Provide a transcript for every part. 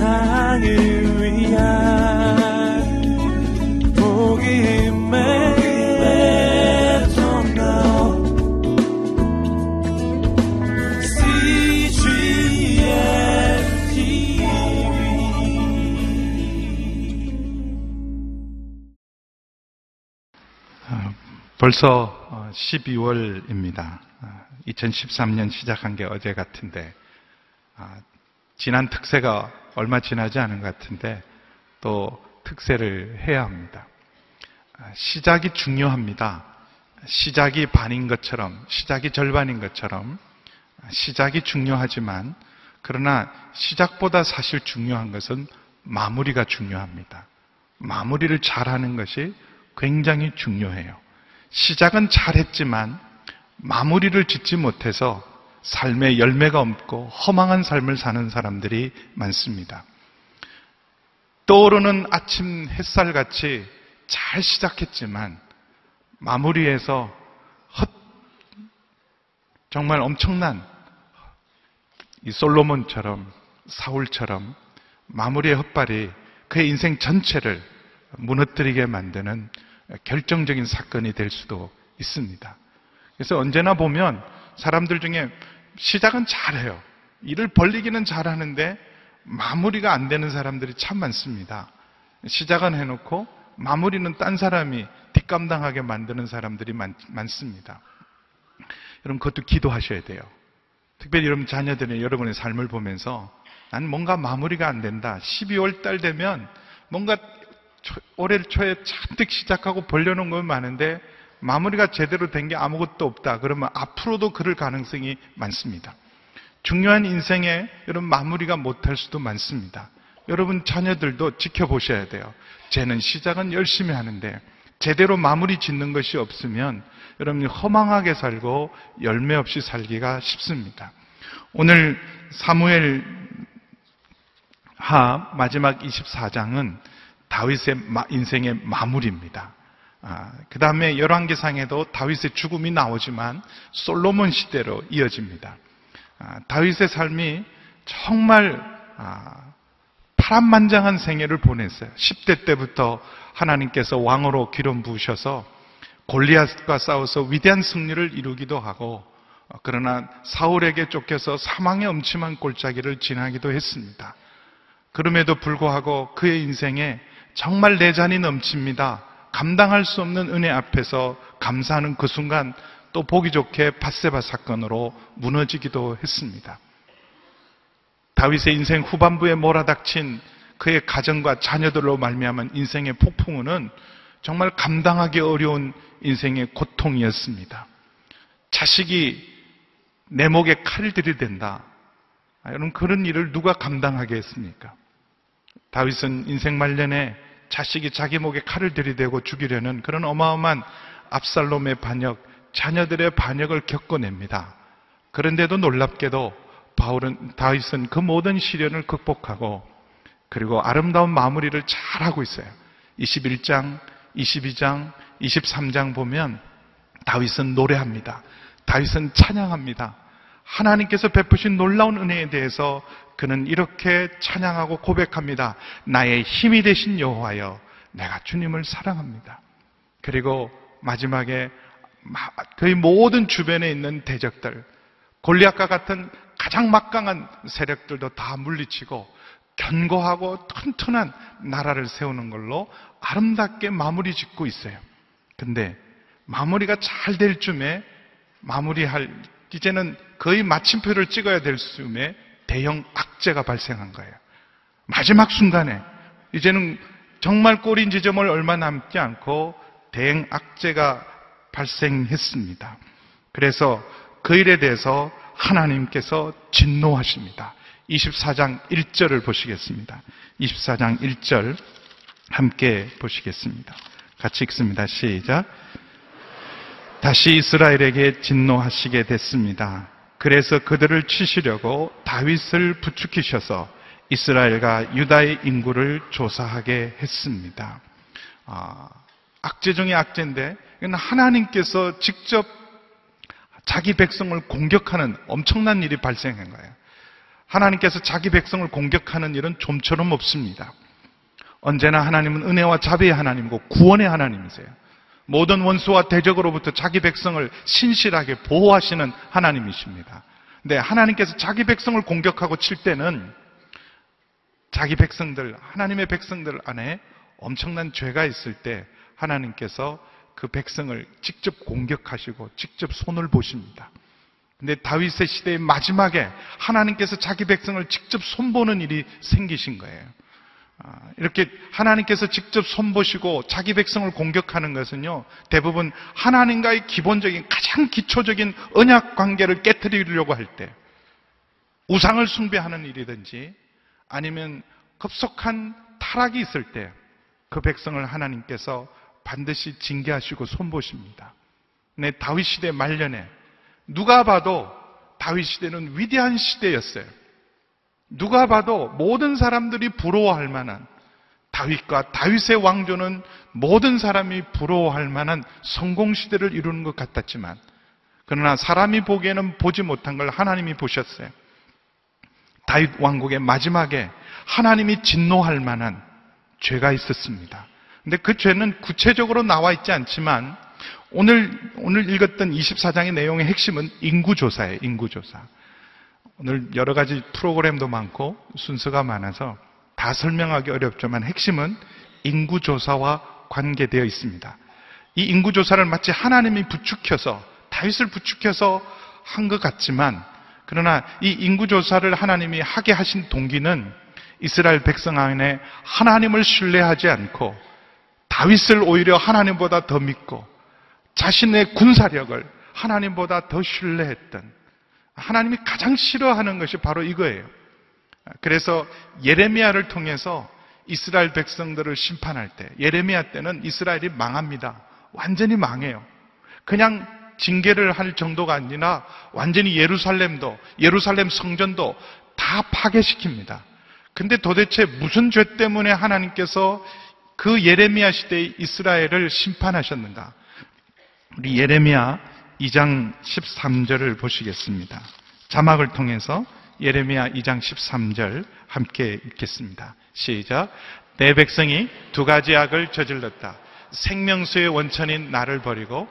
세상을 위한 복음의 벌써 12월입니다. 어, 2013년 어, 시작한 게 어제 같은데, 아, 지난 특세가 얼마 지나지 않은 것 같은데, 또 특세를 해야 합니다. 아, 시작이 중요합니다. 시작이 반인 것처럼, 시작이 절반인 것처럼, 아, 시작이 중요하지만, 그러나 시작보다 사실 중요한 것은 마무리가 중요합니다. 마무리를 잘하는 것이 굉장히 중요해요. 시작은 잘했지만 마무리를 짓지 못해서 삶에 열매가 없고 허망한 삶을 사는 사람들이 많습니다. 떠오르는 아침 햇살 같이 잘 시작했지만 마무리해서 헛, 정말 엄청난 이 솔로몬처럼 사울처럼 마무리의 헛발이 그의 인생 전체를 무너뜨리게 만드는 결정적인 사건이 될 수도 있습니다. 그래서 언제나 보면 사람들 중에 시작은 잘해요. 일을 벌리기는 잘하는데 마무리가 안 되는 사람들이 참 많습니다. 시작은 해놓고 마무리는 딴 사람이 뒷감당하게 만드는 사람들이 많, 많습니다. 여러분 그것도 기도하셔야 돼요. 특별히 여러분 자녀들이 여러분의 삶을 보면서 난 뭔가 마무리가 안 된다. 12월 달 되면 뭔가 올해 초에 잔뜩 시작하고 벌려놓은 건 많은데 마무리가 제대로 된 게 아무것도 없다. 그러면 앞으로도 그럴 가능성이 많습니다. 중요한 인생에 여러분 마무리가 못할 수도 많습니다. 여러분 자녀들도 지켜보셔야 돼요. 쟤는 시작은 열심히 하는데 제대로 마무리 짓는 것이 없으면 여러분이 허망하게 살고 열매 없이 살기가 쉽습니다. 오늘 사무엘 하 마지막 24장은 다윗의 인생의 마무리입니다. 아, 그 다음에 열왕기상에도 다윗의 죽음이 나오지만 솔로몬 시대로 이어집니다. 아, 다윗의 삶이 정말 아, 파란만장한 생애를 보냈어요. 10대 때부터 하나님께서 왕으로 기름 부으셔서 골리앗과 싸워서 위대한 승리를 이루기도 하고 어, 그러나 사울에게 쫓겨서 사망의 엄침한 골짜기를 지나기도 했습니다. 그럼에도 불구하고 그의 인생에 정말 내 잔이 넘칩니다. 감당할 수 없는 은혜 앞에서 감사하는 그 순간 또 보기 좋게 바세바 사건으로 무너지기도 했습니다. 다윗의 인생 후반부에 몰아닥친 그의 가정과 자녀들로 말미암은 인생의 폭풍우는 정말 감당하기 어려운 인생의 고통이었습니다. 자식이 내 목에 칼을 들이댄다. 아, 여러분 그런 일을 누가 감당하겠습니까? 다윗은 인생 말년에 자식이 자기 목에 칼을 들이대고 죽이려는 그런 어마어마한 압살롬의 반역, 자녀들의 반역을 겪어냅니다. 그런데도 놀랍게도 바울은 다윗은 그 모든 시련을 극복하고 그리고 아름다운 마무리를 잘 하고 있어요. 21장, 22장, 23장 보면 다윗은 노래합니다. 다윗은 찬양합니다. 하나님께서 베푸신 놀라운 은혜에 대해서 그는 이렇게 찬양하고 고백합니다. 나의 힘이 되신 여호와여, 내가 주님을 사랑합니다. 그리고 마지막에 그의 모든 주변에 있는 대적들, 골리앗과 같은 가장 막강한 세력들도 다 물리치고 견고하고 튼튼한 나라를 세우는 걸로 아름답게 마무리 짓고 있어요. 근데 마무리가 잘 될 쯤에 마무리할 이제는 거의 마침표를 찍어야 될 즈음에 대형 악재가 발생한 거예요. 마지막 순간에 이제는 정말 꼬린 지점을 얼마 남지 않고 대형 악재가 발생했습니다. 그래서 그 일에 대해서 하나님께서 진노하십니다. 24장 1절을 보시겠습니다. 24장 1절 함께 보시겠습니다. 같이 읽습니다. 시작. 다시 이스라엘에게 진노하시게 됐습니다. 그래서 그들을 치시려고 다윗을 부축히셔서 이스라엘과 유다의 인구를 조사하게 했습니다. 아, 악재 중의 악재인데 이건 하나님께서 직접 자기 백성을 공격하는 엄청난 일이 발생한 거예요. 하나님께서 자기 백성을 공격하는 일은 좀처럼 없습니다. 언제나 하나님은 은혜와 자비의 하나님이고 구원의 하나님이세요. 모든 원수와 대적으로부터 자기 백성을 신실하게 보호하시는 하나님이십니다. 근데 하나님께서 자기 백성을 공격하고 칠 때는 자기 백성들, 하나님의 백성들 안에 엄청난 죄가 있을 때 하나님께서 그 백성을 직접 공격하시고 직접 손을 보십니다. 근데 다윗의 시대의 마지막에 하나님께서 자기 백성을 직접 손보는 일이 생기신 거예요. 아, 이렇게 하나님께서 직접 손보시고 자기 백성을 공격하는 것은요, 대부분 하나님과의 기본적인 가장 기초적인 언약 관계를 깨뜨리려고 할 때, 우상을 숭배하는 일이든지 아니면 급속한 타락이 있을 때 그 백성을 하나님께서 반드시 징계하시고 손보십니다. 네, 다윗 시대 말년에 누가 봐도 다윗 시대는 위대한 시대였어요. 누가 봐도 모든 사람들이 부러워할 만한 다윗과 다윗의 왕조는 모든 사람이 부러워할 만한 성공 시대를 이루는 것 같았지만 그러나 사람이 보기에는 보지 못한 걸 하나님이 보셨어요. 다윗 왕국의 마지막에 하나님이 진노할 만한 죄가 있었습니다. 근데 그 죄는 구체적으로 나와 있지 않지만 오늘 오늘 읽었던 24장의 내용의 핵심은 인구조사예요. 인구조사. 오늘 여러 가지 프로그램도 많고 순서가 많아서 다 설명하기 어렵지만 핵심은 인구조사와 관계되어 있습니다. 이 인구조사를 마치 하나님이 부추켜서 다윗을 부추켜서 한 것 같지만 그러나 이 인구조사를 하나님이 하게 하신 동기는 이스라엘 백성 안에 하나님을 신뢰하지 않고 다윗을 오히려 하나님보다 더 믿고 자신의 군사력을 하나님보다 더 신뢰했던 하나님이 가장 싫어하는 것이 바로 이거예요. 그래서 예레미야를 통해서 이스라엘 백성들을 심판할 때 예레미야 때는 이스라엘이 망합니다. 완전히 망해요. 그냥 징계를 할 정도가 아니라 완전히 예루살렘도 예루살렘 성전도 다 파괴시킵니다. 근데 도대체 무슨 죄 때문에 하나님께서 그 예레미야 시대의 이스라엘을 심판하셨는가? 우리 예레미야 2장 13절을 보시겠습니다. 자막을 통해서 예레미야 2장 13절 함께 읽겠습니다. 시작. 내 백성이 두 가지 악을 저질렀다. 생명수의 원천인 나를 버리고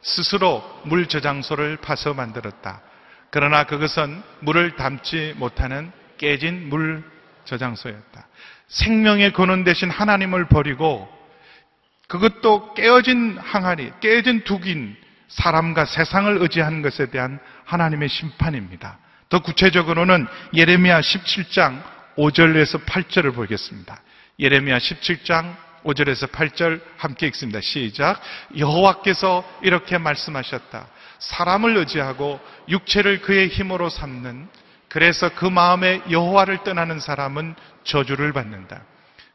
스스로 물 저장소를 파서 만들었다. 그러나 그것은 물을 담지 못하는 깨진 물 저장소였다. 생명의 근원 대신 하나님을 버리고 그것도 깨어진 항아리, 깨어진 둑인 사람과 세상을 의지하는 것에 대한 하나님의 심판입니다. 더 구체적으로는 예레미야 17장 5절에서 8절을 보겠습니다. 예레미야 17장 5절에서 8절 함께 읽습니다. 시작. 여호와께서 이렇게 말씀하셨다. 사람을 의지하고 육체를 그의 힘으로 삼는 그래서 그 마음에 여호와를 떠나는 사람은 저주를 받는다.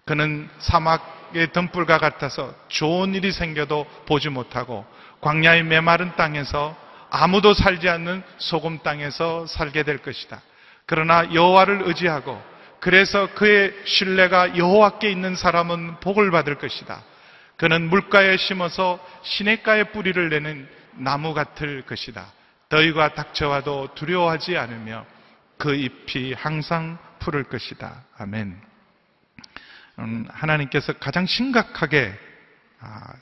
그는 사막의 등불과 같아서 좋은 일이 생겨도 보지 못하고 광야의 메마른 땅에서 아무도 살지 않는 소금 땅에서 살게 될 것이다. 그러나 여호와를 의지하고 그래서 그의 신뢰가 여호와께 있는 사람은 복을 받을 것이다. 그는 물가에 심어서 시냇가에 뿌리를 내는 나무 같을 것이다. 더위가 닥쳐와도 두려워하지 않으며 그 잎이 항상 푸를 것이다. 아멘. 음, 하나님께서 가장 심각하게 아,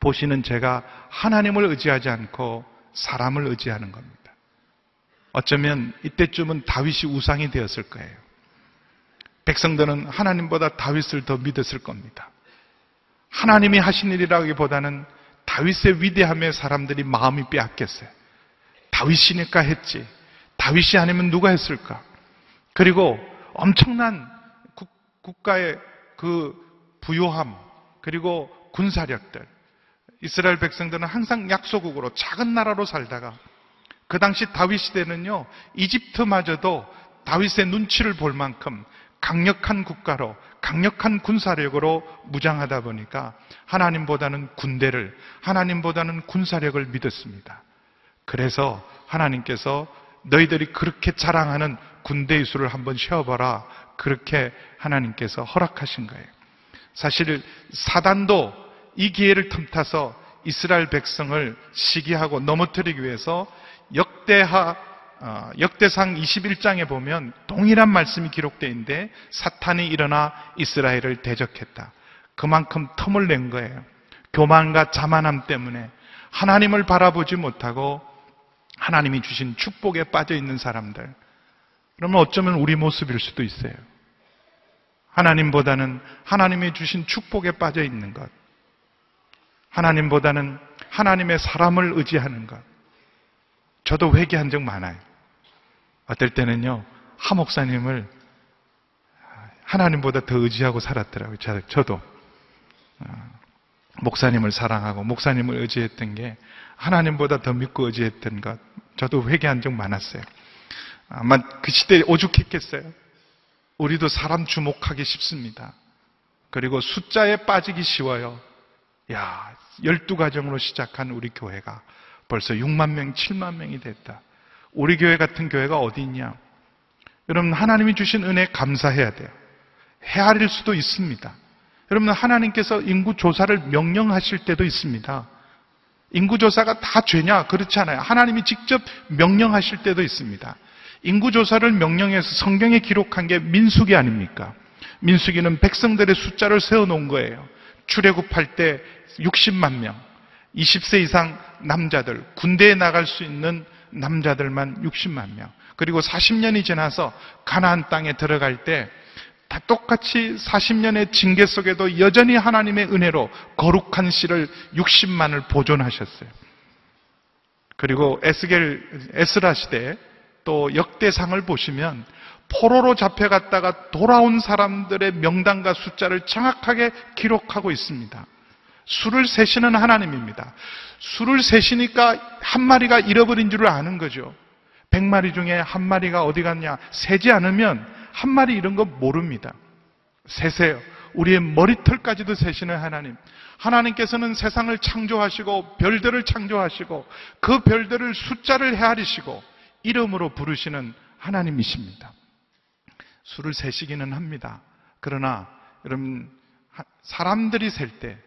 보시는 제가 하나님을 의지하지 않고 사람을 의지하는 겁니다. 어쩌면 이때쯤은 다윗이 우상이 되었을 거예요. 백성들은 하나님보다 다윗을 더 믿었을 겁니다. 하나님이 하신 일이라기보다는 다윗의 위대함에 사람들이 마음이 빼앗겼어요. 다윗이니까 했지. 다윗이 아니면 누가 했을까? 그리고 엄청난 국, 가의그 부요함, 그리고 군사력들. 이스라엘 백성들은 항상 약소국으로 작은 나라로 살다가 그 당시 다윗 시대는요, 이집트마저도 다윗의 눈치를 볼 만큼 강력한 국가로, 강력한 군사력으로 무장하다 보니까 하나님보다는 군대를, 하나님보다는 군사력을 믿었습니다. 그래서 하나님께서 너희들이 그렇게 자랑하는 군대의 수를 한번 쉬어봐라. 그렇게 하나님께서 허락하신 거예요. 사실 사단도 이 기회를 틈타서 이스라엘 백성을 시기하고 넘어뜨리기 위해서 역대하 어, 역대상 21장에 보면 동일한 말씀이 기록되어 있는데 사탄이 일어나 이스라엘을 대적했다. 그만큼 텀을 낸 거예요. 교만과 자만함 때문에 하나님을 바라보지 못하고 하나님이 주신 축복에 빠져 있는 사람들. 그러면 어쩌면 우리 모습일 수도 있어요. 하나님보다는 하나님이 주신 축복에 빠져 있는 것. 하나님보다는 하나님의 사람을 의지하는 것. 저도 회개한 적 많아요. 어떨 때는요, 하 목사님을 하나님보다 더 의지하고 살았더라고요. 저도. 어, 목사님을 사랑하고 목사님을 의지했던 게 하나님보다 더 믿고 의지했던 것. 저도 회개한 적 많았어요. 아마 그 시대에 오죽했겠어요. 우리도 사람 주목하기 쉽습니다. 그리고 숫자에 빠지기 쉬워요. 야, 열두 가정으로 시작한 우리 교회가 벌써 6만 명, 7만 명이 됐다. 우리 교회 같은 교회가 어디 있냐? 여러분, 하나님이 주신 은혜 감사해야 돼요. 헤아릴 수도 있습니다. 여러분, 하나님께서 인구 조사를 명령하실 때도 있습니다. 인구 조사가 다 죄냐? 그렇지 않아요. 하나님이 직접 명령하실 때도 있습니다. 인구 조사를 명령해서 성경에 기록한 게 민수기 아닙니까? 민수기는 백성들의 숫자를 세워 놓은 거예요. 출애굽할 때 60만 명, 20세 이상 남자들, 군대에 나갈 수 있는 남자들만 60만 명. 그리고 40년이 지나서 가나안 땅에 들어갈 때 다 똑같이 40년의 징계 속에도 여전히 하나님의 은혜로 거룩한 씨를 60만을 보존하셨어요. 그리고 에스겔 에스라 시대 또 역대상을 보시면 포로로 잡혀갔다가 돌아온 사람들의 명단과 숫자를 정확하게 기록하고 있습니다. 수를 세시는 하나님입니다. 수를 세시니까 한 마리가 잃어버린 줄을 아는 거죠. 백 마리 중에 한 마리가 어디 갔냐? 세지 않으면 한 마리 이런 거 모릅니다. 세세요. 우리의 머리털까지도 세시는 하나님. 하나님께서는 세상을 창조하시고 별들을 창조하시고 그 별들을 숫자를 헤아리시고 이름으로 부르시는 하나님이십니다. 수를 세시기는 합니다. 그러나 여러분 사람들이 셀 때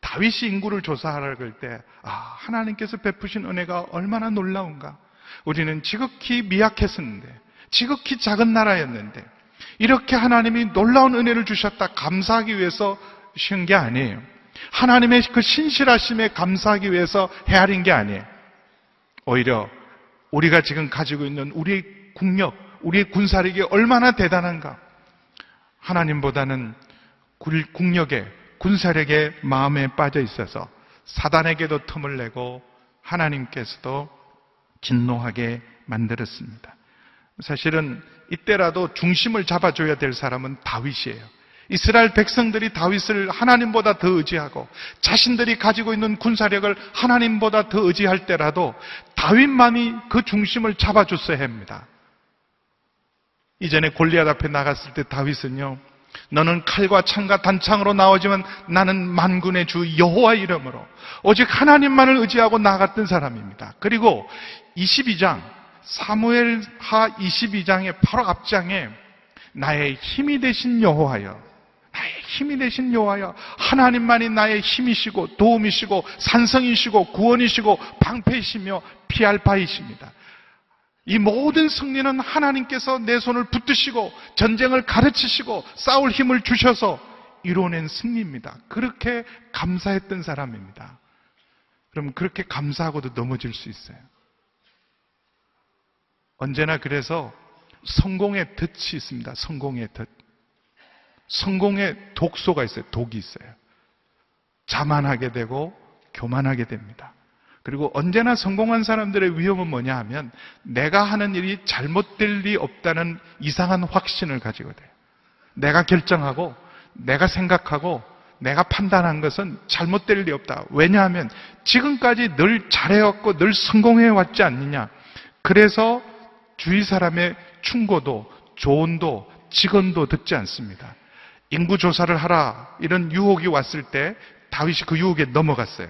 다윗이 인구를 조사하라 그럴 때 아, 하나님께서 베푸신 은혜가 얼마나 놀라운가. 우리는 지극히 미약했었는데 지극히 작은 나라였는데 이렇게 하나님이 놀라운 은혜를 주셨다 감사하기 위해서 쉬운 게 아니에요. 하나님의 그 신실하심에 감사하기 위해서 헤아린 게 아니에요. 오히려 우리가 지금 가지고 있는 우리의 국력, 우리의 군사력이 얼마나 대단한가. 하나님보다는 국력에, 군사력의 마음에 빠져 있어서 사단에게도 틈을 내고 하나님께서도 진노하게 만들었습니다. 사실은 이때라도 중심을 잡아줘야 될 사람은 다윗이에요. 이스라엘 백성들이 다윗을 하나님보다 더 의지하고 자신들이 가지고 있는 군사력을 하나님보다 더 의지할 때라도 다윗만이 그 중심을 잡아줬어야 합니다. 이전에 골리앗 앞에 나갔을 때 다윗은요. 너는 칼과 창과 단창으로 나오지만 나는 만군의 주 여호와 이름으로 오직 하나님만을 의지하고 나갔던 사람입니다. 그리고 22장 사무엘하 22장의 바로 앞장에 나의 힘이 되신 여호와여 나의 힘이 되신 여호와여 하나님만이 나의 힘이시고 도움이시고 산성이시고 구원이시고 방패이시며 피할 바이십니다. 이 모든 승리는 하나님께서 내 손을 붙드시고 전쟁을 가르치시고 싸울 힘을 주셔서 이뤄낸 승리입니다. 그렇게 감사했던 사람입니다. 그럼 그렇게 감사하고도 넘어질 수 있어요. 언제나 그래서 성공의 덫이 있습니다. 성공의 덫. 성공의 독소가 있어요. 독이 있어요. 자만하게 되고 교만하게 됩니다. 그리고 언제나 성공한 사람들의 위험은 뭐냐 하면 내가 하는 일이 잘못될 리 없다는 이상한 확신을 가지고 돼요. 내가 결정하고 내가 생각하고 내가 판단한 것은 잘못될 리 없다. 왜냐하면 지금까지 늘 잘해왔고 늘 성공해왔지 않느냐. 그래서 주위 사람의 충고도 조언도 직언도 듣지 않습니다. 인구 조사를 하라 이런 유혹이 왔을 때 다윗이 그 유혹에 넘어갔어요.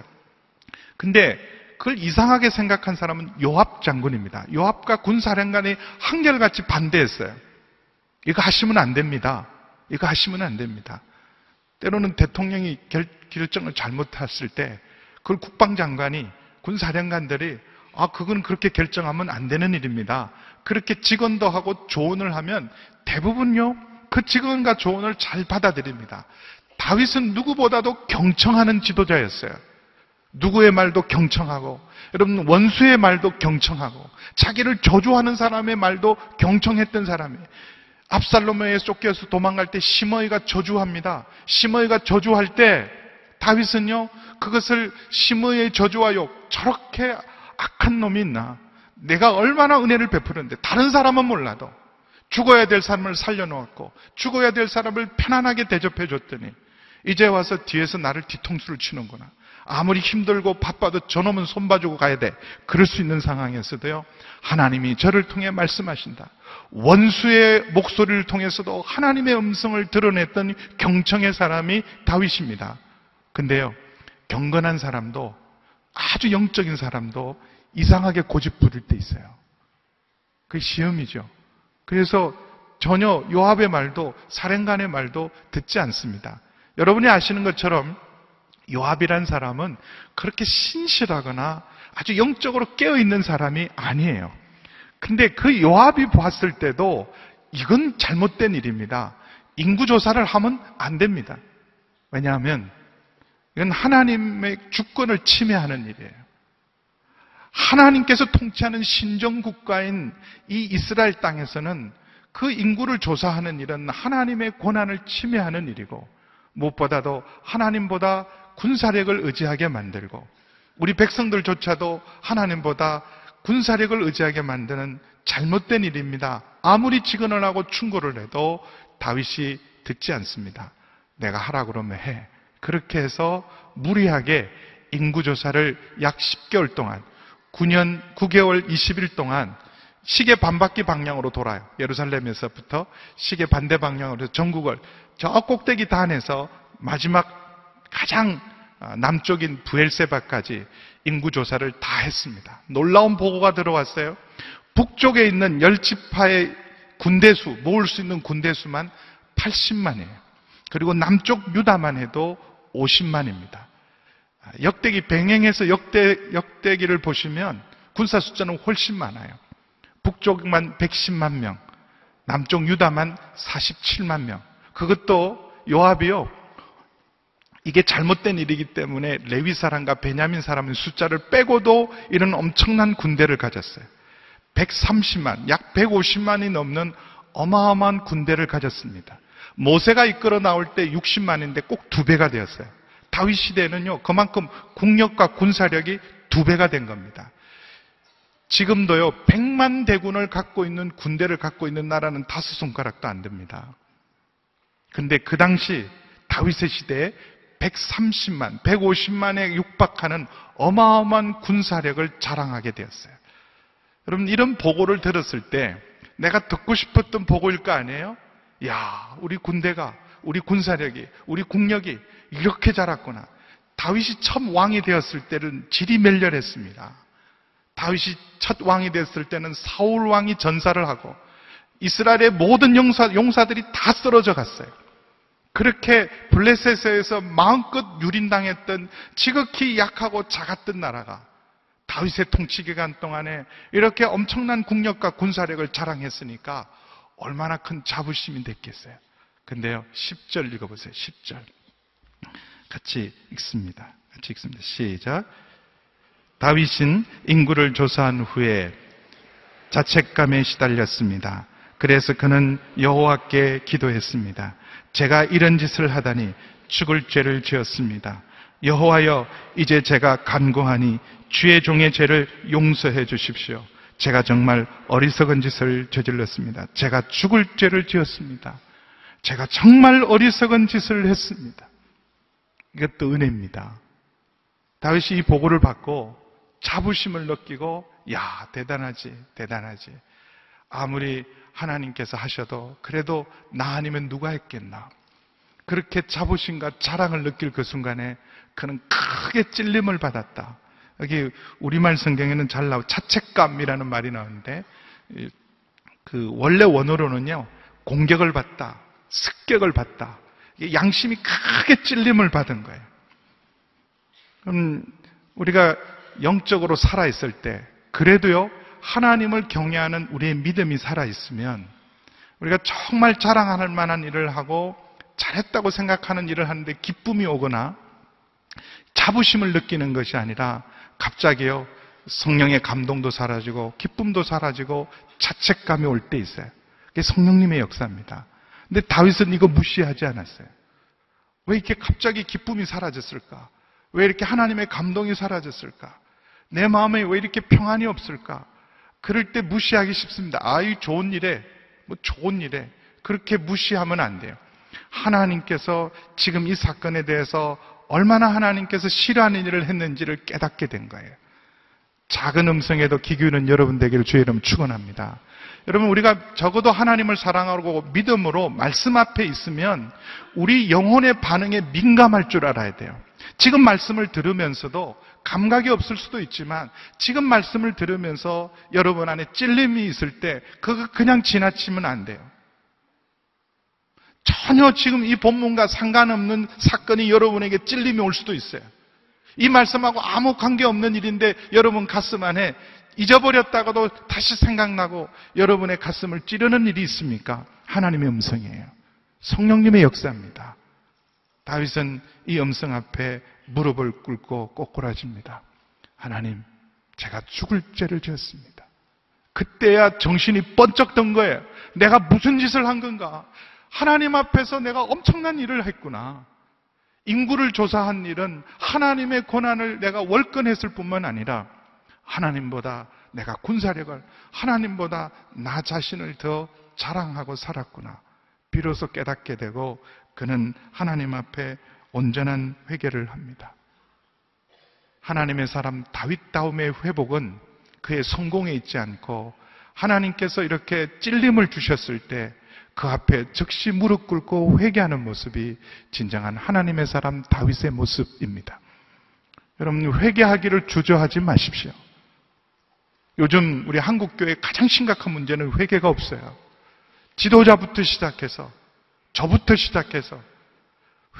근데 그걸 이상하게 생각한 사람은 요압 장군입니다. 요압과 군사령관이 한결같이 반대했어요. 이거 하시면 안 됩니다. 이거 하시면 안 됩니다. 때로는 대통령이 결, 정을 잘못했을 때 그걸 국방장관이 군사령관들이 아, 그건 그렇게 결정하면 안 되는 일입니다. 그렇게 직언도 하고 조언을 하면 대부분요, 그 직언과 조언을 잘 받아들입니다. 다윗은 누구보다도 경청하는 지도자였어요. 누구의 말도 경청하고, 여러분, 원수의 말도 경청하고, 자기를 저주하는 사람의 말도 경청했던 사람이에요. 압살롬에 쫓겨서 도망갈 때 시므이가 저주합니다. 시므이가 저주할 때 다윗은요 그것을 시므이의 저주와 욕 저렇게 악한 놈이 있나? 내가 얼마나 은혜를 베푸는데 다른 사람은 몰라도 죽어야 될 사람을 살려놓았고 죽어야 될 사람을 편안하게 대접해 줬더니 이제 와서 뒤에서 나를 뒤통수를 치는구나. 아무리 힘들고 바빠도 저놈은 손봐주고 가야 돼. 그럴 수 있는 상황에서도요. 하나님이 저를 통해 말씀하신다. 원수의 목소리를 통해서도 하나님의 음성을 드러냈던 경청의 사람이 다윗입니다. 근데요. 경건한 사람도 아주 영적인 사람도 이상하게 고집 부릴 때 있어요. 그게 시험이죠. 그래서 전혀 요압의 말도 사령관의 말도 듣지 않습니다. 여러분이 아시는 것처럼 요압이란 사람은 그렇게 신실하거나 아주 영적으로 깨어있는 사람이 아니에요. 근데 그 요압이 보았을 때도 이건 잘못된 일입니다. 인구조사를 하면 안 됩니다. 왜냐하면 이건 하나님의 주권을 침해하는 일이에요. 하나님께서 통치하는 신정국가인 이 이스라엘 땅에서는 그 인구를 조사하는 일은 하나님의 권한을 침해하는 일이고 무엇보다도 하나님보다 군사력을 의지하게 만들고 우리 백성들조차도 하나님보다 군사력을 의지하게 만드는 잘못된 일입니다. 아무리 직언을 하고 충고를 해도 다윗이 듣지 않습니다. 내가 하라 그러면 해. 그렇게 해서 무리하게 인구조사를 약 10개월 동안 9년 9개월 20일 동안 시계 반바퀴 방향으로 돌아요. 예루살렘에서부터 시계 반대 방향으로 전국을 저 꼭대기 단에서 마지막 가장 남쪽인 부엘세바까지 인구 조사를 다 했습니다. 놀라운 보고가 들어왔어요. 북쪽에 있는 열지파의 군대수, 모을 수 있는 군대수만 80만이에요. 그리고 남쪽 유다만 해도 50만입니다. 역대기 병행해서 역대, 역대기를 보시면 군사 숫자는 훨씬 많아요. 북쪽만 110만 명, 남쪽 유다만 47만 명. 그것도 요압이요. 이게 잘못된 일이기 때문에 레위 사람과 베냐민 사람의 숫자를 빼고도 이런 엄청난 군대를 가졌어요. 130만, 약 150만이 넘는 어마어마한 군대를 가졌습니다. 모세가 이끌어 나올 때 60만인데 꼭 두 배가 되었어요. 다윗 시대는요, 그만큼 국력과 군사력이 두 배가 된 겁니다. 지금도요, 100만 대군을 갖고 있는 군대를 갖고 있는 나라는 다섯 손가락도 안 됩니다. 근데 그 당시 다윗의 시대에 130만, 150만에 육박하는 어마어마한 군사력을 자랑하게 되었어요. 여러분, 이런 보고를 들었을 때 내가 듣고 싶었던 보고일 거 아니에요? 야, 우리 군대가, 우리 군사력이, 우리 국력이 이렇게 자랐구나. 다윗이 첫 왕이 되었을 때는 질이 멸렬했습니다. 다윗이 첫 왕이 됐을 때는 사울 왕이 전사를 하고 이스라엘의 모든 용사, 용사들이 다 쓰러져 갔어요. 그렇게 블레셋에서 마음껏 유린당했던 지극히 약하고 작았던 나라가 다윗의 통치 기간 동안에 이렇게 엄청난 국력과 군사력을 자랑했으니까 얼마나 큰 자부심이 됐겠어요. 근데요, 10절 읽어보세요. 10절. 같이 읽습니다. 같이 읽습니다. 시작. 다윗은 인구를 조사한 후에 자책감에 시달렸습니다. 그래서 그는 여호와께 기도했습니다. 제가 이런 짓을 하다니 죽을 죄를 지었습니다. 여호와여 이제 제가 간구하니 주의 종의 죄를 용서해 주십시오. 제가 정말 어리석은 짓을 저질렀습니다. 제가 죽을 죄를 지었습니다. 제가 정말 어리석은 짓을 했습니다. 이것도 은혜입니다. 다윗이 이 보고를 받고 자부심을 느끼고 야 대단하지 대단하지 아무리 하나님께서 하셔도 그래도 나 아니면 누가 했겠나 그렇게 자부심과 자랑을 느낄 그 순간에 그는 크게 찔림을 받았다. 여기 우리말 성경에는 잘 나오 자책감이라는 말이 나오는데 그 원래 원어로는요 공격을 받다, 습격을 받다, 양심이 크게 찔림을 받은 거예요. 그럼 우리가 영적으로 살아 있을 때 그래도요 하나님을 경외하는 우리의 믿음이 살아있으면 우리가 정말 자랑할 만한 일을 하고 잘했다고 생각하는 일을 하는데 기쁨이 오거나 자부심을 느끼는 것이 아니라 갑자기요 성령의 감동도 사라지고 기쁨도 사라지고 자책감이 올 때 있어요. 그게 성령님의 역사입니다. 근데 다윗은 이거 무시하지 않았어요. 왜 이렇게 갑자기 기쁨이 사라졌을까? 왜 이렇게 하나님의 감동이 사라졌을까? 내 마음에 왜 이렇게 평안이 없을까? 그럴 때 무시하기 쉽습니다. 아, 이 좋은 일에, 뭐 좋은 일에. 그렇게 무시하면 안 돼요. 하나님께서 지금 이 사건에 대해서 얼마나 하나님께서 싫어하는 일을 했는지를 깨닫게 된 거예요. 작은 음성에도 기기는 여러분 되기를 주의 이름 축원합니다. 여러분 우리가 적어도 하나님을 사랑하고 믿음으로 말씀 앞에 있으면 우리 영혼의 반응에 민감할 줄 알아야 돼요. 지금 말씀을 들으면서도 감각이 없을 수도 있지만 지금 말씀을 들으면서 여러분 안에 찔림이 있을 때 그거 그냥 지나치면 안 돼요. 전혀 지금 이 본문과 상관없는 사건이 여러분에게 찔림이 올 수도 있어요. 이 말씀하고 아무 관계없는 일인데 여러분 가슴 안에 잊어버렸다가도 다시 생각나고 여러분의 가슴을 찌르는 일이 있습니까? 하나님의 음성이에요. 성령님의 역사입니다. 다윗은 이 음성 앞에 무릎을 꿇고 꼬꾸라집니다. 하나님, 제가 죽을 죄를 지었습니다. 그때야 정신이 번쩍 든 거예요. 내가 무슨 짓을 한 건가? 하나님 앞에서 내가 엄청난 일을 했구나. 인구를 조사한 일은 하나님의 권한을 내가 월권했을 뿐만 아니라 하나님보다 내가 군사력을 하나님보다 나 자신을 더 자랑하고 살았구나. 비로소 깨닫게 되고 그는 하나님 앞에 온전한 회개를 합니다. 하나님의 사람 다윗다움의 회복은 그의 성공에 있지 않고 하나님께서 이렇게 찔림을 주셨을 때 그 앞에 즉시 무릎 꿇고 회개하는 모습이 진정한 하나님의 사람 다윗의 모습입니다. 여러분 회개하기를 주저하지 마십시오. 요즘 우리 한국 교회 가장 심각한 문제는 회개가 없어요. 지도자부터 시작해서 저부터 시작해서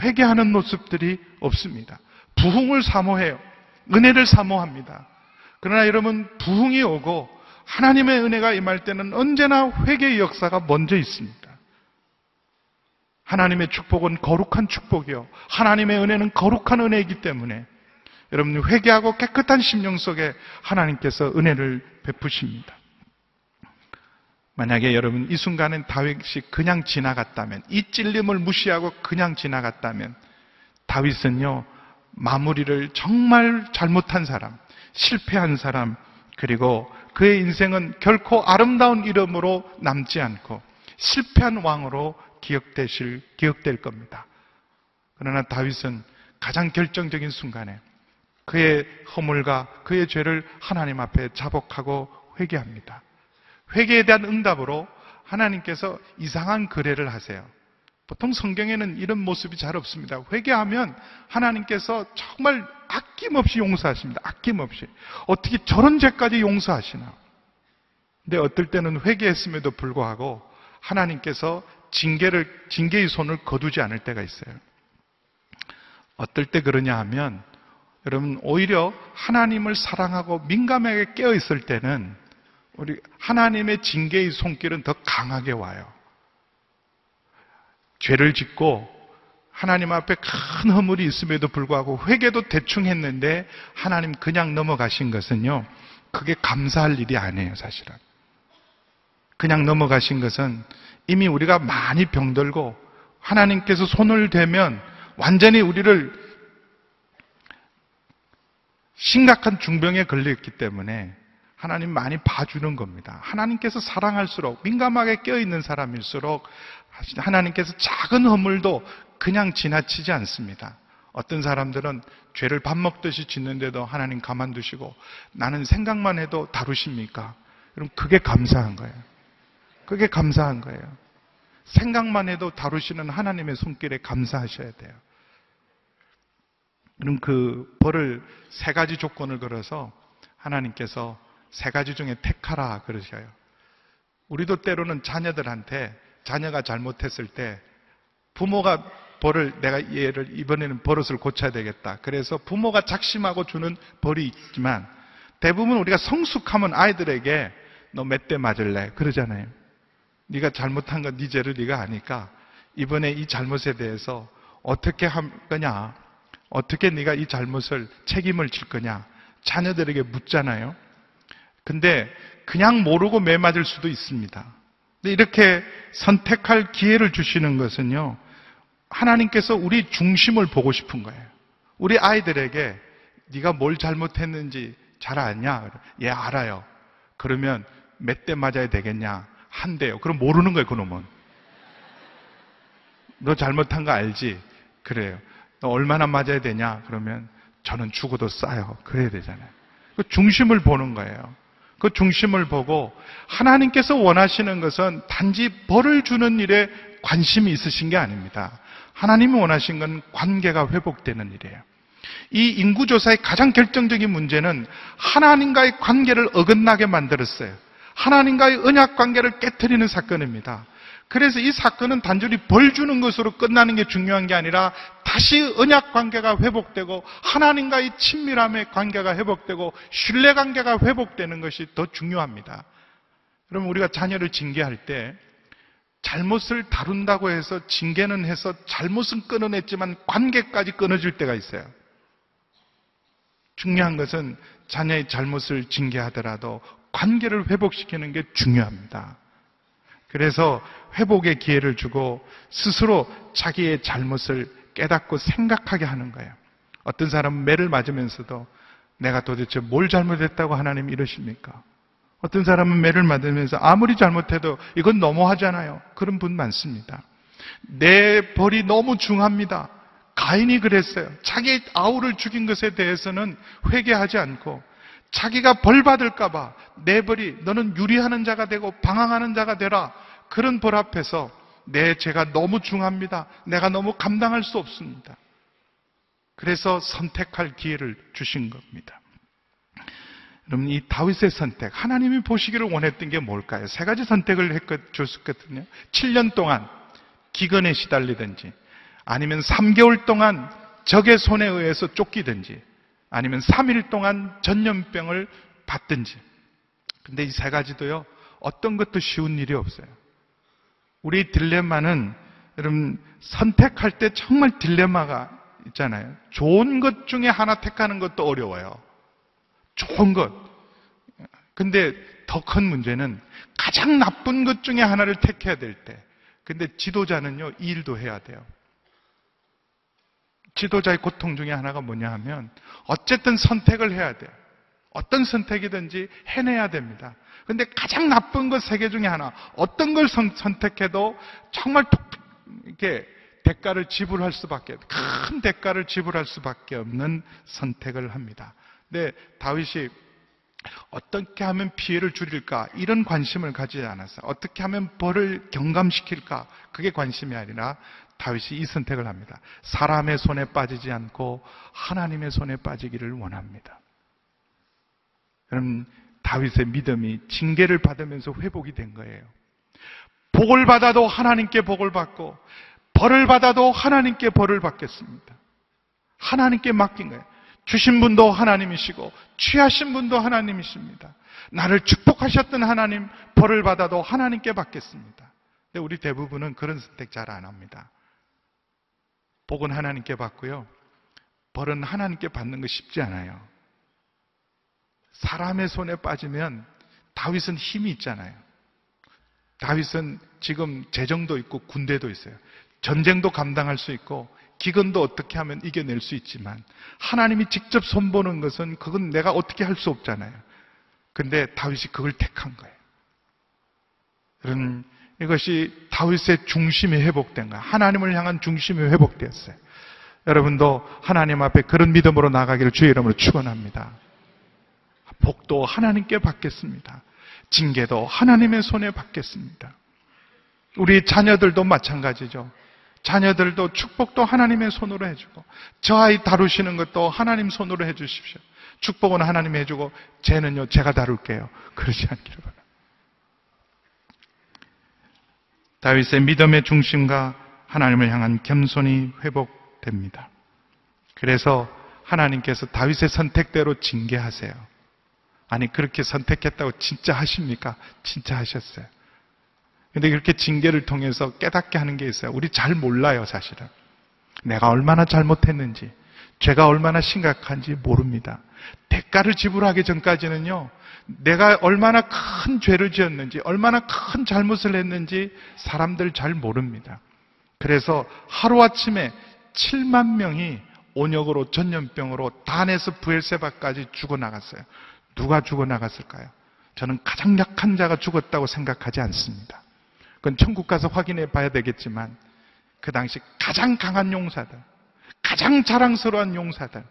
회개하는 모습들이 없습니다. 부흥을 사모해요. 은혜를 사모합니다. 그러나 여러분 부흥이 오고 하나님의 은혜가 임할 때는 언제나 회개의 역사가 먼저 있습니다. 하나님의 축복은 거룩한 축복이요. 하나님의 은혜는 거룩한 은혜이기 때문에 여러분 회개하고 깨끗한 심령 속에 하나님께서 은혜를 베푸십니다. 만약에 여러분 이 순간엔 다윗이 그냥 지나갔다면 이 찔림을 무시하고 그냥 지나갔다면 다윗은요 마무리를 정말 잘못한 사람, 실패한 사람, 그리고 그의 인생은 결코 아름다운 이름으로 남지 않고 실패한 왕으로 기억되실 기억될 겁니다. 그러나 다윗은 가장 결정적인 순간에 그의 허물과 그의 죄를 하나님 앞에 자복하고 회개합니다. 회개에 대한 응답으로 하나님께서 이상한 거래를 하세요. 보통 성경에는 이런 모습이 잘 없습니다. 회개하면 하나님께서 정말 아낌없이 용서하십니다. 아낌없이. 어떻게 저런 죄까지 용서하시나? 근데 어떨 때는 회개했음에도 불구하고 하나님께서 징계를, 징계의 손을 거두지 않을 때가 있어요. 어떨 때 그러냐 하면 여러분 오히려 하나님을 사랑하고 민감하게 깨어 있을 때는 우리 하나님의 징계의 손길은 더 강하게 와요. 죄를 짓고 하나님 앞에 큰 허물이 있음에도 불구하고 회개도 대충 했는데 하나님 그냥 넘어가신 것은요. 그게 감사할 일이 아니에요, 사실은. 그냥 넘어가신 것은 이미 우리가 많이 병들고 하나님께서 손을 대면 완전히 우리를 심각한 중병에 걸려있기 때문에 하나님 많이 봐주는 겁니다. 하나님께서 사랑할수록 민감하게 껴있는 사람일수록 하나님께서 작은 허물도 그냥 지나치지 않습니다. 어떤 사람들은 죄를 밥 먹듯이 짓는데도 하나님 가만두시고 나는 생각만 해도 다루십니까? 그럼 그게 감사한 거예요. 그게 감사한 거예요. 생각만 해도 다루시는 하나님의 손길에 감사하셔야 돼요. 그럼 그 벌을 세 가지 조건을 걸어서 하나님께서 세 가지 중에 택하라 그러셔요. 우리도 때로는 자녀들한테 자녀가 잘못했을 때 부모가 벌을 내가 얘를 이번에는 버릇을 고쳐야 되겠다. 그래서 부모가 작심하고 주는 벌이 있지만 대부분 우리가 성숙하면 아이들에게 너 몇 대 맞을래? 그러잖아요. 네가 잘못한 건 네 죄를 네가 아니까 이번에 이 잘못에 대해서 어떻게 할 거냐? 어떻게 네가 이 잘못을 책임을 질 거냐? 자녀들에게 묻잖아요. 근데 그냥 모르고 매 맞을 수도 있습니다. 근데 이렇게 선택할 기회를 주시는 것은요. 하나님께서 우리 중심을 보고 싶은 거예요. 우리 아이들에게 네가 뭘 잘못했는지 잘 아냐? 예, 알아요. 그러면 몇 대 맞아야 되겠냐? 한 대요. 그럼 모르는 거예요, 그놈은. 너 잘못한 거 알지? 그래요. 너 얼마나 맞아야 되냐? 그러면 저는 죽어도 싸요. 그래야 되잖아요. 그 중심을 보는 거예요. 그 중심을 보고 하나님께서 원하시는 것은 단지 벌을 주는 일에 관심이 있으신 게 아닙니다. 하나님이 원하신 건 관계가 회복되는 일이에요. 이 인구조사의 가장 결정적인 문제는 하나님과의 관계를 어긋나게 만들었어요. 하나님과의 언약 관계를 깨뜨리는 사건입니다. 그래서 이 사건은 단순히 벌 주는 것으로 끝나는 게 중요한 게 아니라 다시 언약 관계가 회복되고 하나님과의 친밀함의 관계가 회복되고 신뢰 관계가 회복되는 것이 더 중요합니다. 그러면 우리가 자녀를 징계할 때 잘못을 다룬다고 해서 징계는 해서 잘못은 끊어냈지만 관계까지 끊어질 때가 있어요. 중요한 것은 자녀의 잘못을 징계하더라도 관계를 회복시키는 게 중요합니다. 그래서 회복의 기회를 주고 스스로 자기의 잘못을 깨닫고 생각하게 하는 거예요. 어떤 사람은 매를 맞으면서도 내가 도대체 뭘 잘못했다고 하나님 이러십니까? 어떤 사람은 매를 맞으면서 아무리 잘못해도 이건 너무하잖아요. 그런 분 많습니다. 내 벌이 너무 중합니다. 가인이 그랬어요. 자기 아우를 죽인 것에 대해서는 회개하지 않고 자기가 벌 받을까봐 내 벌이 너는 유리하는 자가 되고 방황하는 자가 되라. 그런 벌 앞에서 내 죄가 너무 중합니다. 내가 너무 감당할 수 없습니다. 그래서 선택할 기회를 주신 겁니다. 여러분, 이 다윗의 선택, 하나님이 보시기를 원했던 게 뭘까요? 세 가지 선택을 했, 줬었거든요. 7년 동안 기근에 시달리든지, 아니면 3개월 동안 적의 손에 의해서 쫓기든지, 아니면 3일 동안 전염병을 받든지. 근데 이 세 가지도요, 어떤 것도 쉬운 일이 없어요. 우리 딜레마는 여러분 선택할 때 정말 딜레마가 있잖아요. 좋은 것 중에 하나 택하는 것도 어려워요. 좋은 것. 근데 더 큰 문제는 가장 나쁜 것 중에 하나를 택해야 될 때. 근데 지도자는요, 이 일도 해야 돼요. 지도자의 고통 중에 하나가 뭐냐 하면 어쨌든 선택을 해야 돼요. 어떤 선택이든지 해내야 됩니다. 근데 가장 나쁜 것 세 개 중에 하나, 어떤 걸 선, 택해도 정말 이렇게 대가를 지불할 수밖에, 큰 대가를 지불할 수밖에 없는 선택을 합니다. 근데 다윗이 어떻게 하면 피해를 줄일까? 이런 관심을 가지지 않았어요. 어떻게 하면 벌을 경감시킬까? 그게 관심이 아니라 다윗이 이 선택을 합니다. 사람의 손에 빠지지 않고 하나님의 손에 빠지기를 원합니다. 여러분, 다윗의 믿음이 징계를 받으면서 회복이 된 거예요. 복을 받아도 하나님께 복을 받고, 벌을 받아도 하나님께 벌을 받겠습니다. 하나님께 맡긴 거예요. 주신 분도 하나님이시고, 취하신 분도 하나님이십니다. 나를 축복하셨던 하나님, 벌을 받아도 하나님께 받겠습니다. 근데 우리 대부분은 그런 선택 잘 안 합니다. 복은 하나님께 받고요. 벌은 하나님께 받는 거 쉽지 않아요. 사람의 손에 빠지면 다윗은 힘이 있잖아요. 다윗은 지금 재정도 있고 군대도 있어요. 전쟁도 감당할 수 있고 기근도 어떻게 하면 이겨낼 수 있지만 하나님이 직접 손보는 것은 그건 내가 어떻게 할 수 없잖아요. 근데 다윗이 그걸 택한 거예요. 그런 이것이 다윗의 중심이 회복된 거예요. 하나님을 향한 중심이 회복되었어요. 여러분도 하나님 앞에 그런 믿음으로 나가기를 주의 이름으로 축원합니다. 복도 하나님께 받겠습니다. 징계도 하나님의 손에 받겠습니다. 우리 자녀들도 마찬가지죠. 자녀들도 축복도 하나님의 손으로 해주고 저 아이 다루시는 것도 하나님 손으로 해주십시오. 축복은 하나님이 해주고 죄는요 제가 다룰게요. 그러지 않기를 바랍니다. 다윗의 믿음의 중심과 하나님을 향한 겸손이 회복됩니다. 그래서 하나님께서 다윗의 선택대로 징계하세요. 아니, 그렇게 선택했다고 진짜 하십니까? 진짜 하셨어요. 근데 그렇게 징계를 통해서 깨닫게 하는 게 있어요. 우리 잘 몰라요, 사실은. 내가 얼마나 잘못했는지, 죄가 얼마나 심각한지 모릅니다. 대가를 지불하기 전까지는요, 내가 얼마나 큰 죄를 지었는지, 얼마나 큰 잘못을 했는지 사람들 잘 모릅니다. 그래서 하루아침에 7만 명이 온역으로 전염병으로 단에서 부엘세바까지 죽어나갔어요. 누가 죽어나갔을까요? 저는 가장 약한 자가 죽었다고 생각하지 않습니다. 그건 천국 가서 확인해 봐야 되겠지만 그 당시 가장 강한 용사들, 가장 자랑스러운 용사들,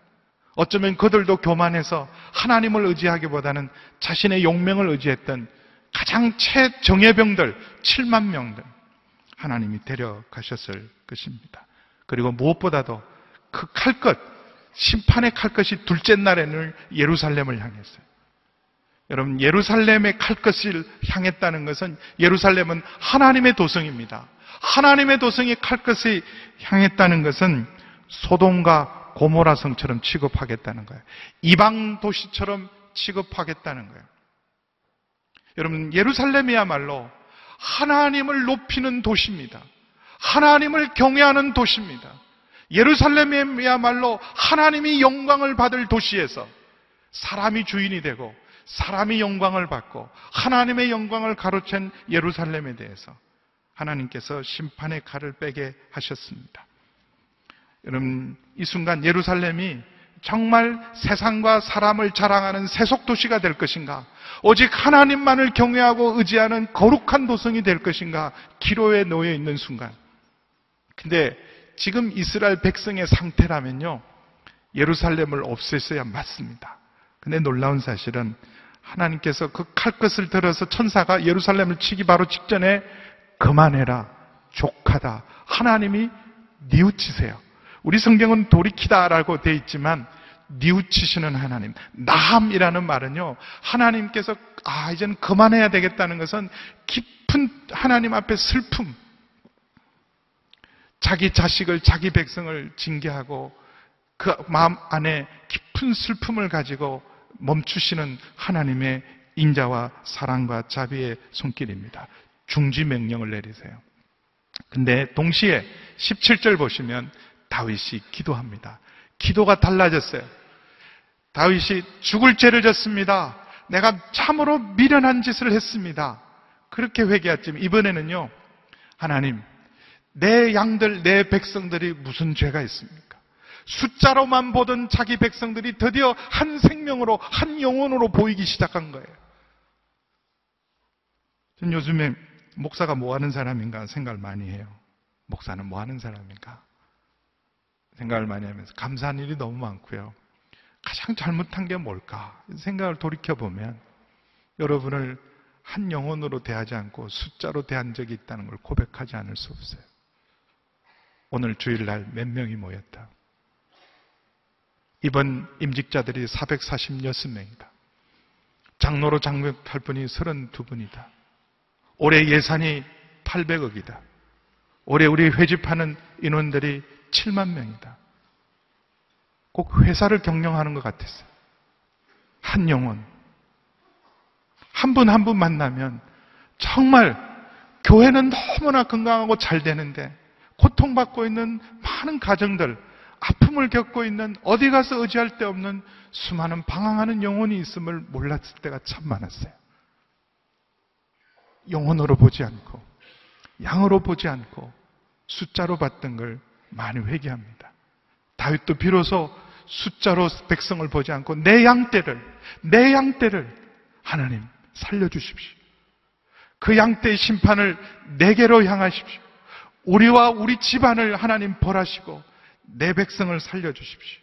어쩌면 그들도 교만해서 하나님을 의지하기보다는 자신의 용명을 의지했던 가장 최정예병들 7만 명들 하나님이 데려가셨을 것입니다. 그리고 무엇보다도 그 칼끝, 심판의 칼끝이 둘째 날에는 예루살렘을 향했어요. 여러분, 예루살렘의 칼끝을 향했다는 것은 예루살렘은 하나님의 도성입니다. 하나님의 도성이 칼끝을 향했다는 것은 소돔과 고모라 성처럼 취급하겠다는 거예요. 이방 도시처럼 취급하겠다는 거예요. 여러분, 예루살렘이야말로 하나님을 높이는 도시입니다. 하나님을 경외하는 도시입니다. 예루살렘이야말로 하나님이 영광을 받을 도시에서 사람이 주인이 되고 사람이 영광을 받고 하나님의 영광을 가로챈 예루살렘에 대해서 하나님께서 심판의 칼을 빼게 하셨습니다. 여러분, 이 순간 예루살렘이 정말 세상과 사람을 자랑하는 세속 도시가 될 것인가? 오직 하나님만을 경외하고 의지하는 거룩한 도성이 될 것인가? 기로에 놓여 있는 순간. 근데 지금 이스라엘 백성의 상태라면요. 예루살렘을 없앴어야 맞습니다. 근데 놀라운 사실은 하나님께서 그 칼끝을 들어서 천사가 예루살렘을 치기 바로 직전에 그만해라. 족하다. 하나님이 뉘우치세요. 우리 성경은 돌이키다라고 되어 있지만 뉘우치시는 하나님. 나함이라는 말은요. 하나님께서 아 이제는 그만해야 되겠다는 것은 깊은 하나님 앞에 슬픔. 자기 자식을 자기 백성을 징계하고 그 마음 안에 깊은 슬픔을 가지고 멈추시는 하나님의 인자와 사랑과 자비의 손길입니다. 중지 명령을 내리세요. 근데 동시에 17절 보시면 다윗이 기도합니다. 기도가 달라졌어요. 다윗이 죽을 죄를 졌습니다. 내가 참으로 미련한 짓을 했습니다. 그렇게 회개했지만 이번에는요. 하나님, 내 양들, 내 백성들이 무슨 죄가 있습니까? 숫자로만 보던 자기 백성들이 드디어 한 생명으로, 한 영혼으로 보이기 시작한 거예요. 전 요즘에 목사가 뭐 하는 사람인가 생각을 많이 해요. 목사는 뭐 하는 사람인가? 생각을 많이 하면서 감사한 일이 너무 많고요. 가장 잘못한 게 뭘까? 생각을 돌이켜보면 여러분을 한 영혼으로 대하지 않고 숫자로 대한 적이 있다는 걸 고백하지 않을 수 없어요. 오늘 주일날 몇 명이 모였다. 이번 임직자들이 446명이다. 장로로 장벽할 분이 32분이다. 올해 예산이 800억이다. 올해 우리 회집하는 인원들이 7만 명이다. 꼭 회사를 경영하는 것 같았어요. 한 영혼. 한 분 한분 만나면 정말 교회는 너무나 건강하고 잘 되는데 고통받고 있는 많은 가정들, 아픔을 겪고 있는 어디 가서 의지할 데 없는 수많은 방황하는 영혼이 있음을 몰랐을 때가 참 많았어요. 영혼으로 보지 않고 양으로 보지 않고 숫자로 봤던 걸 많이 회개합니다. 다윗도 비로소 숫자로 백성을 보지 않고 내 양떼를 내 양떼를 하나님 살려주십시오. 그 양떼의 심판을 내게로 향하십시오. 우리와 우리 집안을 하나님 벌하시고 내 백성을 살려주십시오.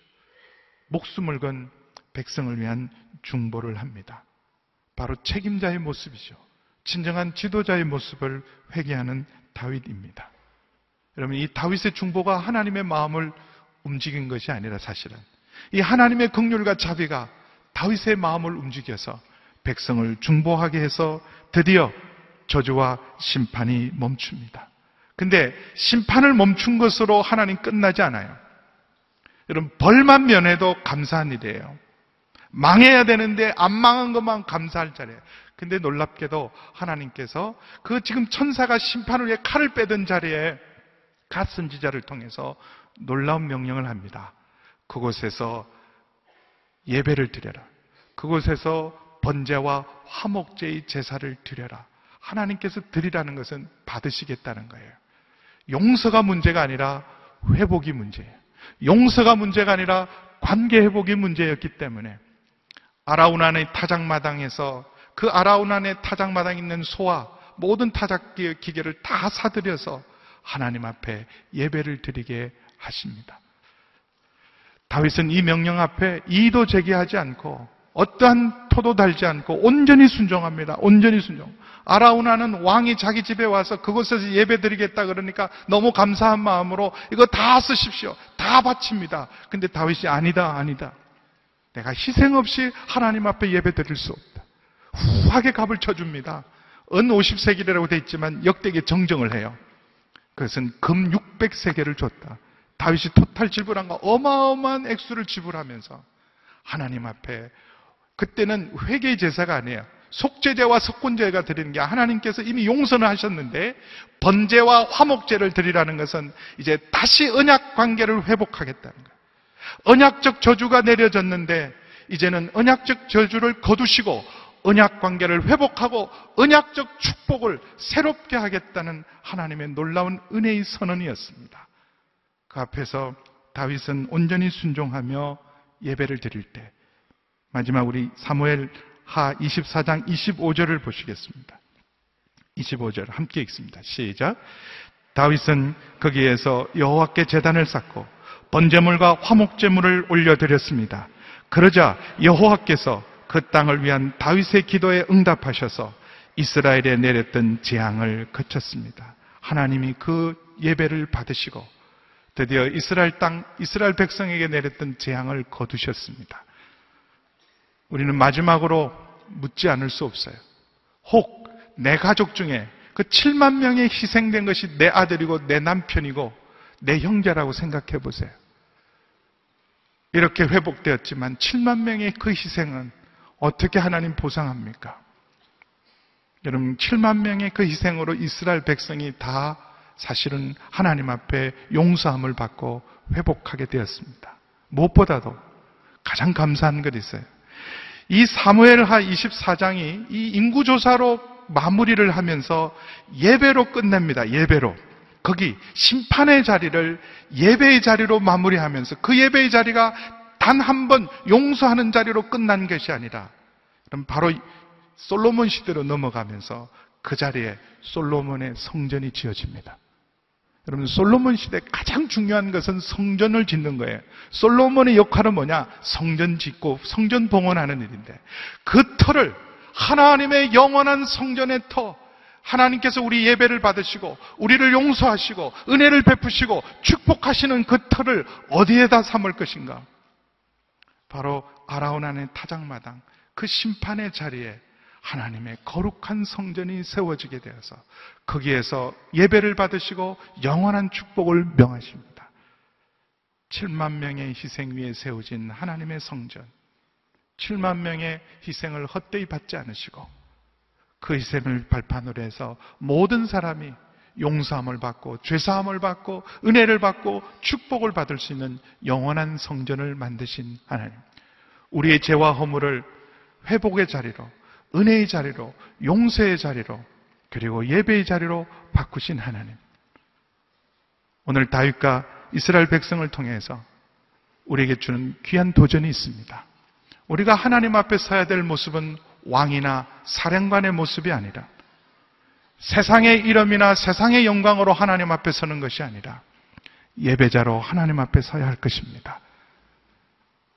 목숨을 건 백성을 위한 중보를 합니다. 바로 책임자의 모습이죠. 진정한 지도자의 모습을 회개하는 다윗입니다. 여러분, 이 다윗의 중보가 하나님의 마음을 움직인 것이 아니라 사실은 이 하나님의 극률과 자비가 다윗의 마음을 움직여서 백성을 중보하게 해서 드디어 저주와 심판이 멈춥니다. 근데 심판을 멈춘 것으로 하나님 끝나지 않아요. 여러분, 벌만 면해도 감사한 일이에요. 망해야 되는데 안 망한 것만 감사할 자리에. 근데 놀랍게도 하나님께서 그 지금 천사가 심판을 위해 칼을 빼던 자리에 갓 선지자를 통해서 놀라운 명령을 합니다. 그곳에서 예배를 드려라. 그곳에서 번제와 화목제의 제사를 드려라. 하나님께서 드리라는 것은 받으시겠다는 거예요. 용서가 문제가 아니라 회복이 문제예요. 용서가 문제가 아니라 관계 회복이 문제였기 때문에 아라우난의 타작마당에서 그 아라우난의 타작마당에 있는 소와 모든 타작 기계를 다 사들여서 하나님 앞에 예배를 드리게 하십니다. 다윗은 이 명령 앞에 이도 제기하지 않고 어떠한 토도 달지 않고 온전히 순종합니다. 온전히 순종. 아라우나는 왕이 자기 집에 와서 그곳에서 예배 드리겠다 그러니까 너무 감사한 마음으로 이거 다 쓰십시오. 다 바칩니다. 근데 다윗이 아니다, 아니다. 내가 희생 없이 하나님 앞에 예배 드릴 수 없다. 후하게 값을 쳐줍니다. 은 50세겔이라고 되어 있지만 역대기 정정을 해요. 그것은 금 600세겔을 줬다. 다윗이 토탈 지불한가 어마어마한 액수를 지불하면서 하나님 앞에 그때는 회개 제사가 아니에요. 속죄제와 석군제가 드리는 게 하나님께서 이미 용서는 하셨는데 번제와 화목제를 드리라는 것은 이제 다시 언약 관계를 회복하겠다는 거예요. 언약적 저주가 내려졌는데 이제는 언약적 저주를 거두시고 언약 관계를 회복하고 언약적 축복을 새롭게 하겠다는 하나님의 놀라운 은혜의 선언이었습니다. 그 앞에서 다윗은 온전히 순종하며 예배를 드릴 때 마지막 우리 사무엘 하 24장 25절을 보시겠습니다. 25절 함께 읽습니다. 시작. 다윗은 거기에서 여호와께 제단을 쌓고 번제물과 화목제물을 올려드렸습니다. 그러자 여호와께서 그 땅을 위한 다윗의 기도에 응답하셔서 이스라엘에 내렸던 재앙을 거쳤습니다. 하나님이 그 예배를 받으시고 드디어 이스라엘 땅, 이스라엘 백성에게 내렸던 재앙을 거두셨습니다. 우리는 마지막으로 묻지 않을 수 없어요. 혹 내 가족 중에 그 7만 명이 희생된 것이 내 아들이고 내 남편이고 내 형제라고 생각해 보세요. 이렇게 회복되었지만 7만 명의 그 희생은 어떻게 하나님 보상합니까? 여러분, 7만 명의 그 희생으로 이스라엘 백성이 다 사실은 하나님 앞에 용서함을 받고 회복하게 되었습니다. 무엇보다도 가장 감사한 것이 있어요. 이 사무엘하 24장이 이 인구조사로 마무리를 하면서 예배로 끝냅니다. 예배로. 거기 심판의 자리를 예배의 자리로 마무리하면서 그 예배의 자리가 단 한 번 용서하는 자리로 끝난 것이 아니라 그럼 바로 솔로몬 시대로 넘어가면서 그 자리에 솔로몬의 성전이 지어집니다. 여러분 솔로몬 시대 가장 중요한 것은 성전을 짓는 거예요. 솔로몬의 역할은 뭐냐? 성전 짓고 성전 봉헌하는 일인데 그 터를 하나님의 영원한 성전의 터 하나님께서 우리 예배를 받으시고 우리를 용서하시고 은혜를 베푸시고 축복하시는 그 터를 어디에다 삼을 것인가? 바로 아라오난의 타작마당 그 심판의 자리에 하나님의 거룩한 성전이 세워지게 되어서 거기에서 예배를 받으시고 영원한 축복을 명하십니다. 7만 명의 희생 위에 세워진 하나님의 성전. 7만 명의 희생을 헛되이 받지 않으시고 그 희생을 발판으로 해서 모든 사람이 용서함을 받고 죄사함을 받고 은혜를 받고 축복을 받을 수 있는 영원한 성전을 만드신 하나님. 우리의 죄와 허물을 회복의 자리로 은혜의 자리로, 용서의 자리로, 그리고 예배의 자리로 바꾸신 하나님. 오늘 다윗과 이스라엘 백성을 통해서 우리에게 주는 귀한 도전이 있습니다. 우리가 하나님 앞에 서야 될 모습은 왕이나 사령관의 모습이 아니라 세상의 이름이나 세상의 영광으로 하나님 앞에 서는 것이 아니라 예배자로 하나님 앞에 서야 할 것입니다.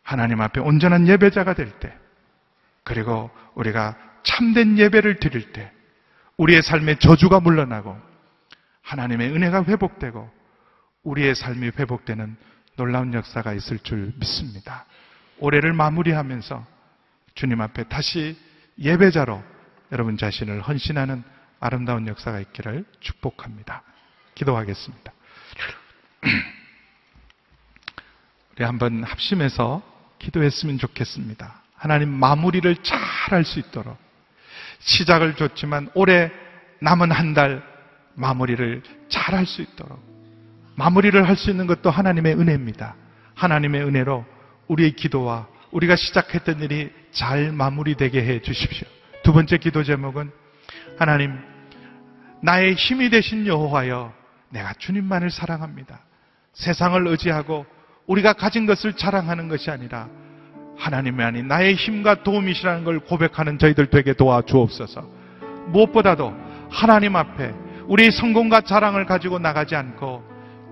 하나님 앞에 온전한 예배자가 될 때, 그리고 우리가 참된 예배를 드릴 때 우리의 삶에 저주가 물러나고 하나님의 은혜가 회복되고 우리의 삶이 회복되는 놀라운 역사가 있을 줄 믿습니다. 올해를 마무리하면서 주님 앞에 다시 예배자로 여러분 자신을 헌신하는 아름다운 역사가 있기를 축복합니다. 기도하겠습니다. 우리 한번 합심해서 기도했으면 좋겠습니다. 하나님 마무리를 잘 할 수 있도록 시작을 줬지만 올해 남은 한 달 마무리를 잘 할 수 있도록 마무리를 할 수 있는 것도 하나님의 은혜입니다. 하나님의 은혜로 우리의 기도와 우리가 시작했던 일이 잘 마무리되게 해 주십시오. 두 번째 기도 제목은 하나님 나의 힘이 되신 여호와여 내가 주님만을 사랑합니다. 세상을 의지하고 우리가 가진 것을 자랑하는 것이 아니라 하나님이 아닌 나의 힘과 도움이시라는 걸 고백하는 저희들 되게 도와주옵소서. 무엇보다도 하나님 앞에 우리의 성공과 자랑을 가지고 나가지 않고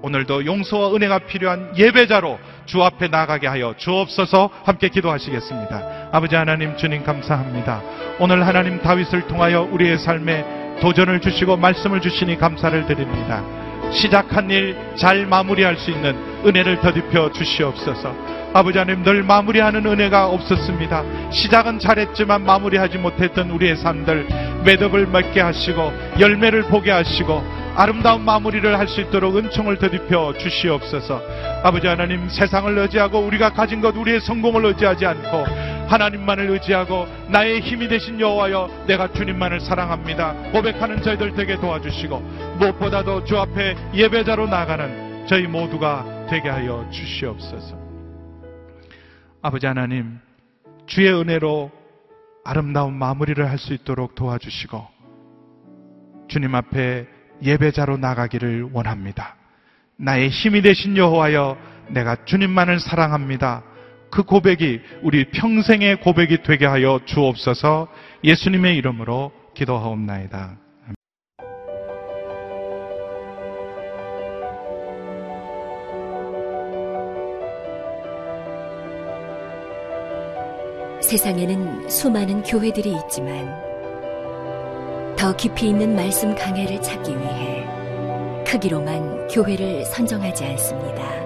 오늘도 용서와 은혜가 필요한 예배자로 주 앞에 나가게 하여 주옵소서 함께 기도하시겠습니다. 아버지 하나님 주님 감사합니다. 오늘 하나님 다윗을 통하여 우리의 삶에 도전을 주시고 말씀을 주시니 감사를 드립니다. 시작한 일 잘 마무리할 수 있는 은혜를 더딥혀 주시옵소서. 아버지 하나님 늘 마무리하는 은혜가 없었습니다. 시작은 잘했지만 마무리하지 못했던 우리의 삶들 매듭을 맺게 하시고 열매를 보게 하시고 아름다운 마무리를 할 수 있도록 은총을 더딥혀 주시옵소서. 아버지 하나님 세상을 의지하고 우리가 가진 것 우리의 성공을 의지하지 않고 하나님만을 의지하고 나의 힘이 되신 여호와여 내가 주님만을 사랑합니다. 고백하는 저희들 되게 도와주시고 무엇보다도 주 앞에 예배자로 나가는 저희 모두가 되게 하여 주시옵소서. 아버지 하나님 주의 은혜로 아름다운 마무리를 할 수 있도록 도와주시고 주님 앞에 예배자로 나가기를 원합니다. 나의 힘이 되신 여호와여 내가 주님만을 사랑합니다. 그 고백이 우리 평생의 고백이 되게 하여 주옵소서 예수님의 이름으로 기도하옵나이다. 세상에는 수많은 교회들이 있지만 더 깊이 있는 말씀 강해를 찾기 위해 크기로만 교회를 선정하지 않습니다.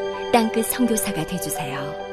땅끝 성교사가 되주세요.